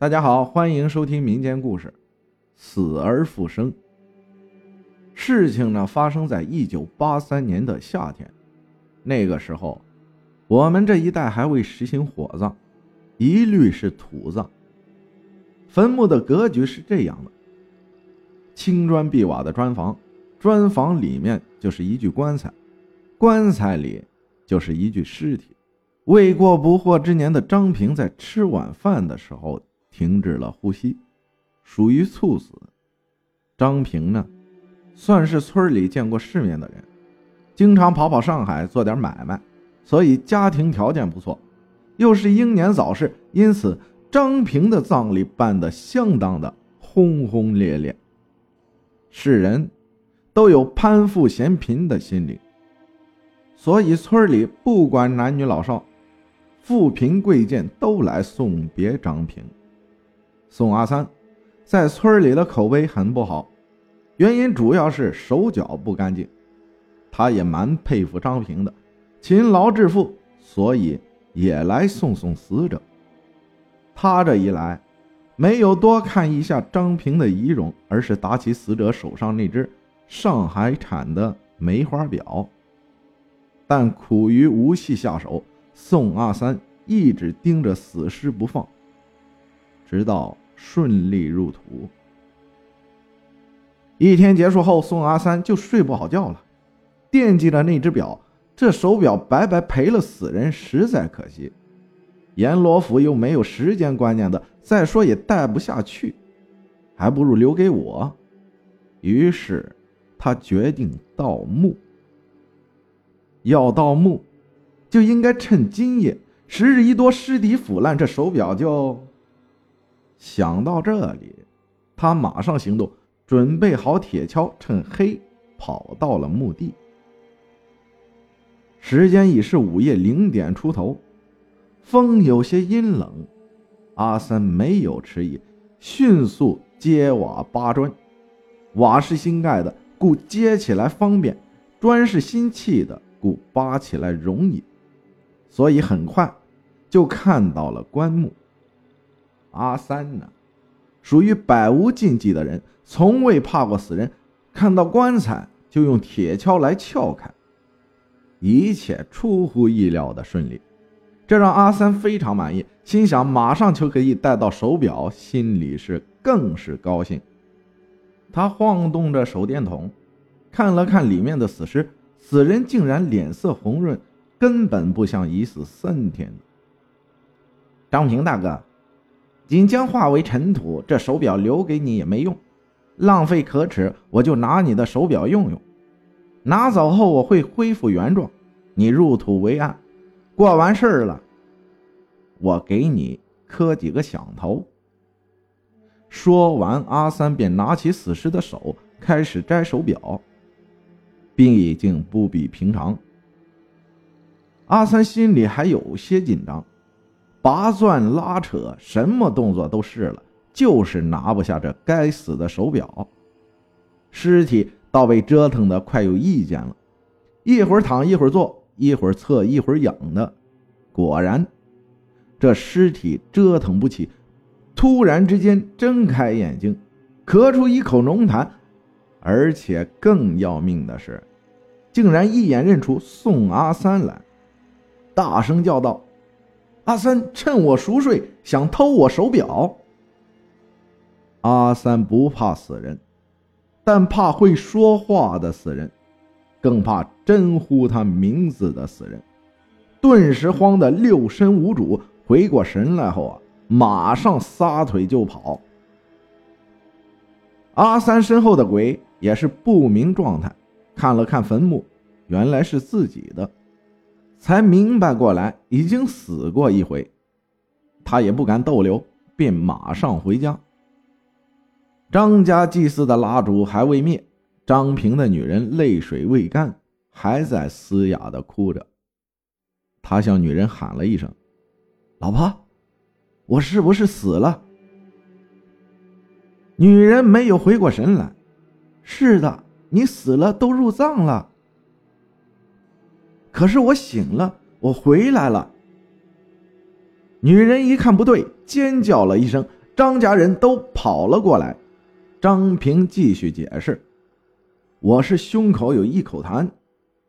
大家好，欢迎收听民间故事《死而复生》。事情呢发生在一九八三年的夏天，那个时候，我们这一带还未实行火葬，一律是土葬。坟墓的格局是这样的：青砖碧瓦的砖房，砖房里面就是一具棺材，棺材里就是一具尸体。未过不惑之年的张平在吃晚饭的时候。停止了呼吸，属于猝死。张平呢，算是村里见过世面的人，经常跑跑上海做点买卖，所以家庭条件不错。又是英年早逝，因此张平的葬礼办得相当的轰轰烈烈。世人都有攀富嫌贫的心理，所以村里不管男女老少，富贫贵贱都来送别张平。宋阿三在村里的口碑很不好，原因主要是手脚不干净。他也蛮佩服张平的，勤劳致富，所以也来送送死者。他这一来，没有多看一下张平的仪容，而是打起死者手上那只上海产的梅花表。但苦于无戏下手，宋阿三一直盯着死尸不放，直到。顺利入土。一天结束后，宋阿三就睡不好觉了，惦记着那只表。这手表白白赔了死人，实在可惜。阎罗府又没有时间观念的，再说也戴不下去，还不如留给我。于是，他决定盗墓。要盗墓，就应该趁今夜。时日一多，尸体腐烂，这手表就……想到这里，他马上行动，准备好铁锹，趁黑跑到了墓地。时间已是午夜零点出头，风有些阴冷。阿三没有迟疑，迅速揭瓦扒砖。瓦是新盖的，故揭起来方便；砖是新砌的，故扒起来容易。所以很快就看到了棺木。阿三呢，属于百无禁忌的人，从未怕过死人。看到棺材就用铁锹来撬开，一切出乎意料的顺利，这让阿三非常满意，心想马上就可以带到手表，心里是更是高兴。他晃动着手电筒，看了看里面的死尸，死人竟然脸色红润，根本不像已死三天。张平大哥。仅将化为尘土，这手表留给你也没用，浪费可耻。我就拿你的手表用用，拿走后我会恢复原状。你入土为安，过完事儿了，我给你磕几个响头。说完，阿三便拿起死尸的手，开始摘手表。毕竟不比平常，阿三心里还有些紧张。拔钻拉扯，什么动作都试了，就是拿不下这该死的手表。尸体倒被折腾的快有意见了，一会儿躺一会儿坐，一会儿侧一会儿仰的。果然，这尸体折腾不起，突然之间睁开眼睛，咳出一口浓痰，而且更要命的是，竟然一眼认出宋阿三来，大声叫道。阿三趁我熟睡，想偷我手表。阿三不怕死人，但怕会说话的死人，更怕真呼他名字的死人。顿时慌得六神无主，回过神来后啊，马上撒腿就跑。阿三身后的鬼也是不明状态，看了看坟墓，原来是自己的。才明白过来，已经死过一回，他也不敢逗留，便马上回家。张家祭祀的蜡烛还未灭，张平的女人泪水未干，还在嘶哑的哭着。他向女人喊了一声：“老婆，我是不是死了？”女人没有回过神来：“是的，你死了，都入葬了。”可是我醒了，我回来了。女人一看不对，尖叫了一声，张家人都跑了过来。张平继续解释：“我是胸口有一口痰，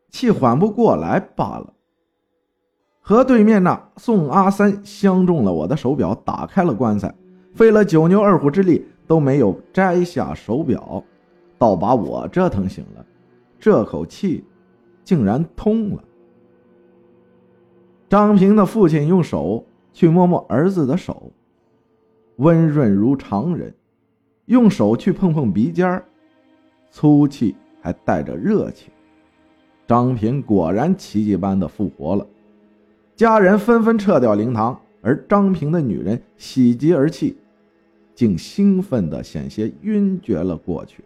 气缓不过来罢了。和对面那宋阿三相中了我的手表，打开了棺材，费了九牛二虎之力都没有摘下手表，倒把我折腾醒了。这口气竟然通了。”张平的父亲用手去摸摸儿子的手，温润如常人；用手去碰碰鼻尖粗气还带着热情。张平果然奇迹般的复活了，家人纷纷撤掉灵堂，而张平的女人喜极而泣，竟兴奋的险些晕厥了过去。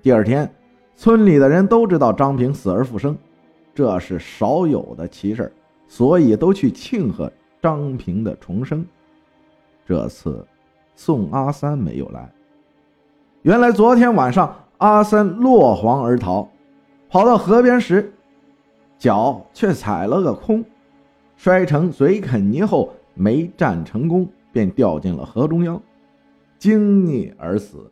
第二天，村里的人都知道张平死而复生。这是少有的奇事所以都去庆贺张平的重生。这次宋阿三没有来。原来昨天晚上阿三落荒而逃，跑到河边时，脚却踩了个空，摔成嘴啃泥后没站成功，便掉进了河中央，惊溺而死。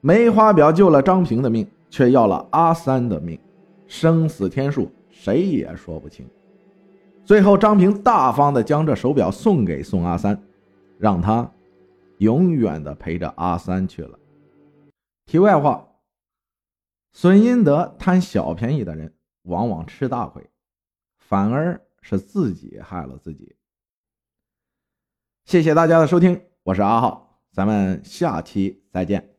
梅花表救了张平的命，却要了阿三的命。生死天数，谁也说不清。最后，张平大方的将这手表送给宋阿三，让他永远的陪着阿三去了。题外话：损阴德、贪小便宜的人，往往吃大亏，反而是自己害了自己。谢谢大家的收听，我是阿浩，咱们下期再见。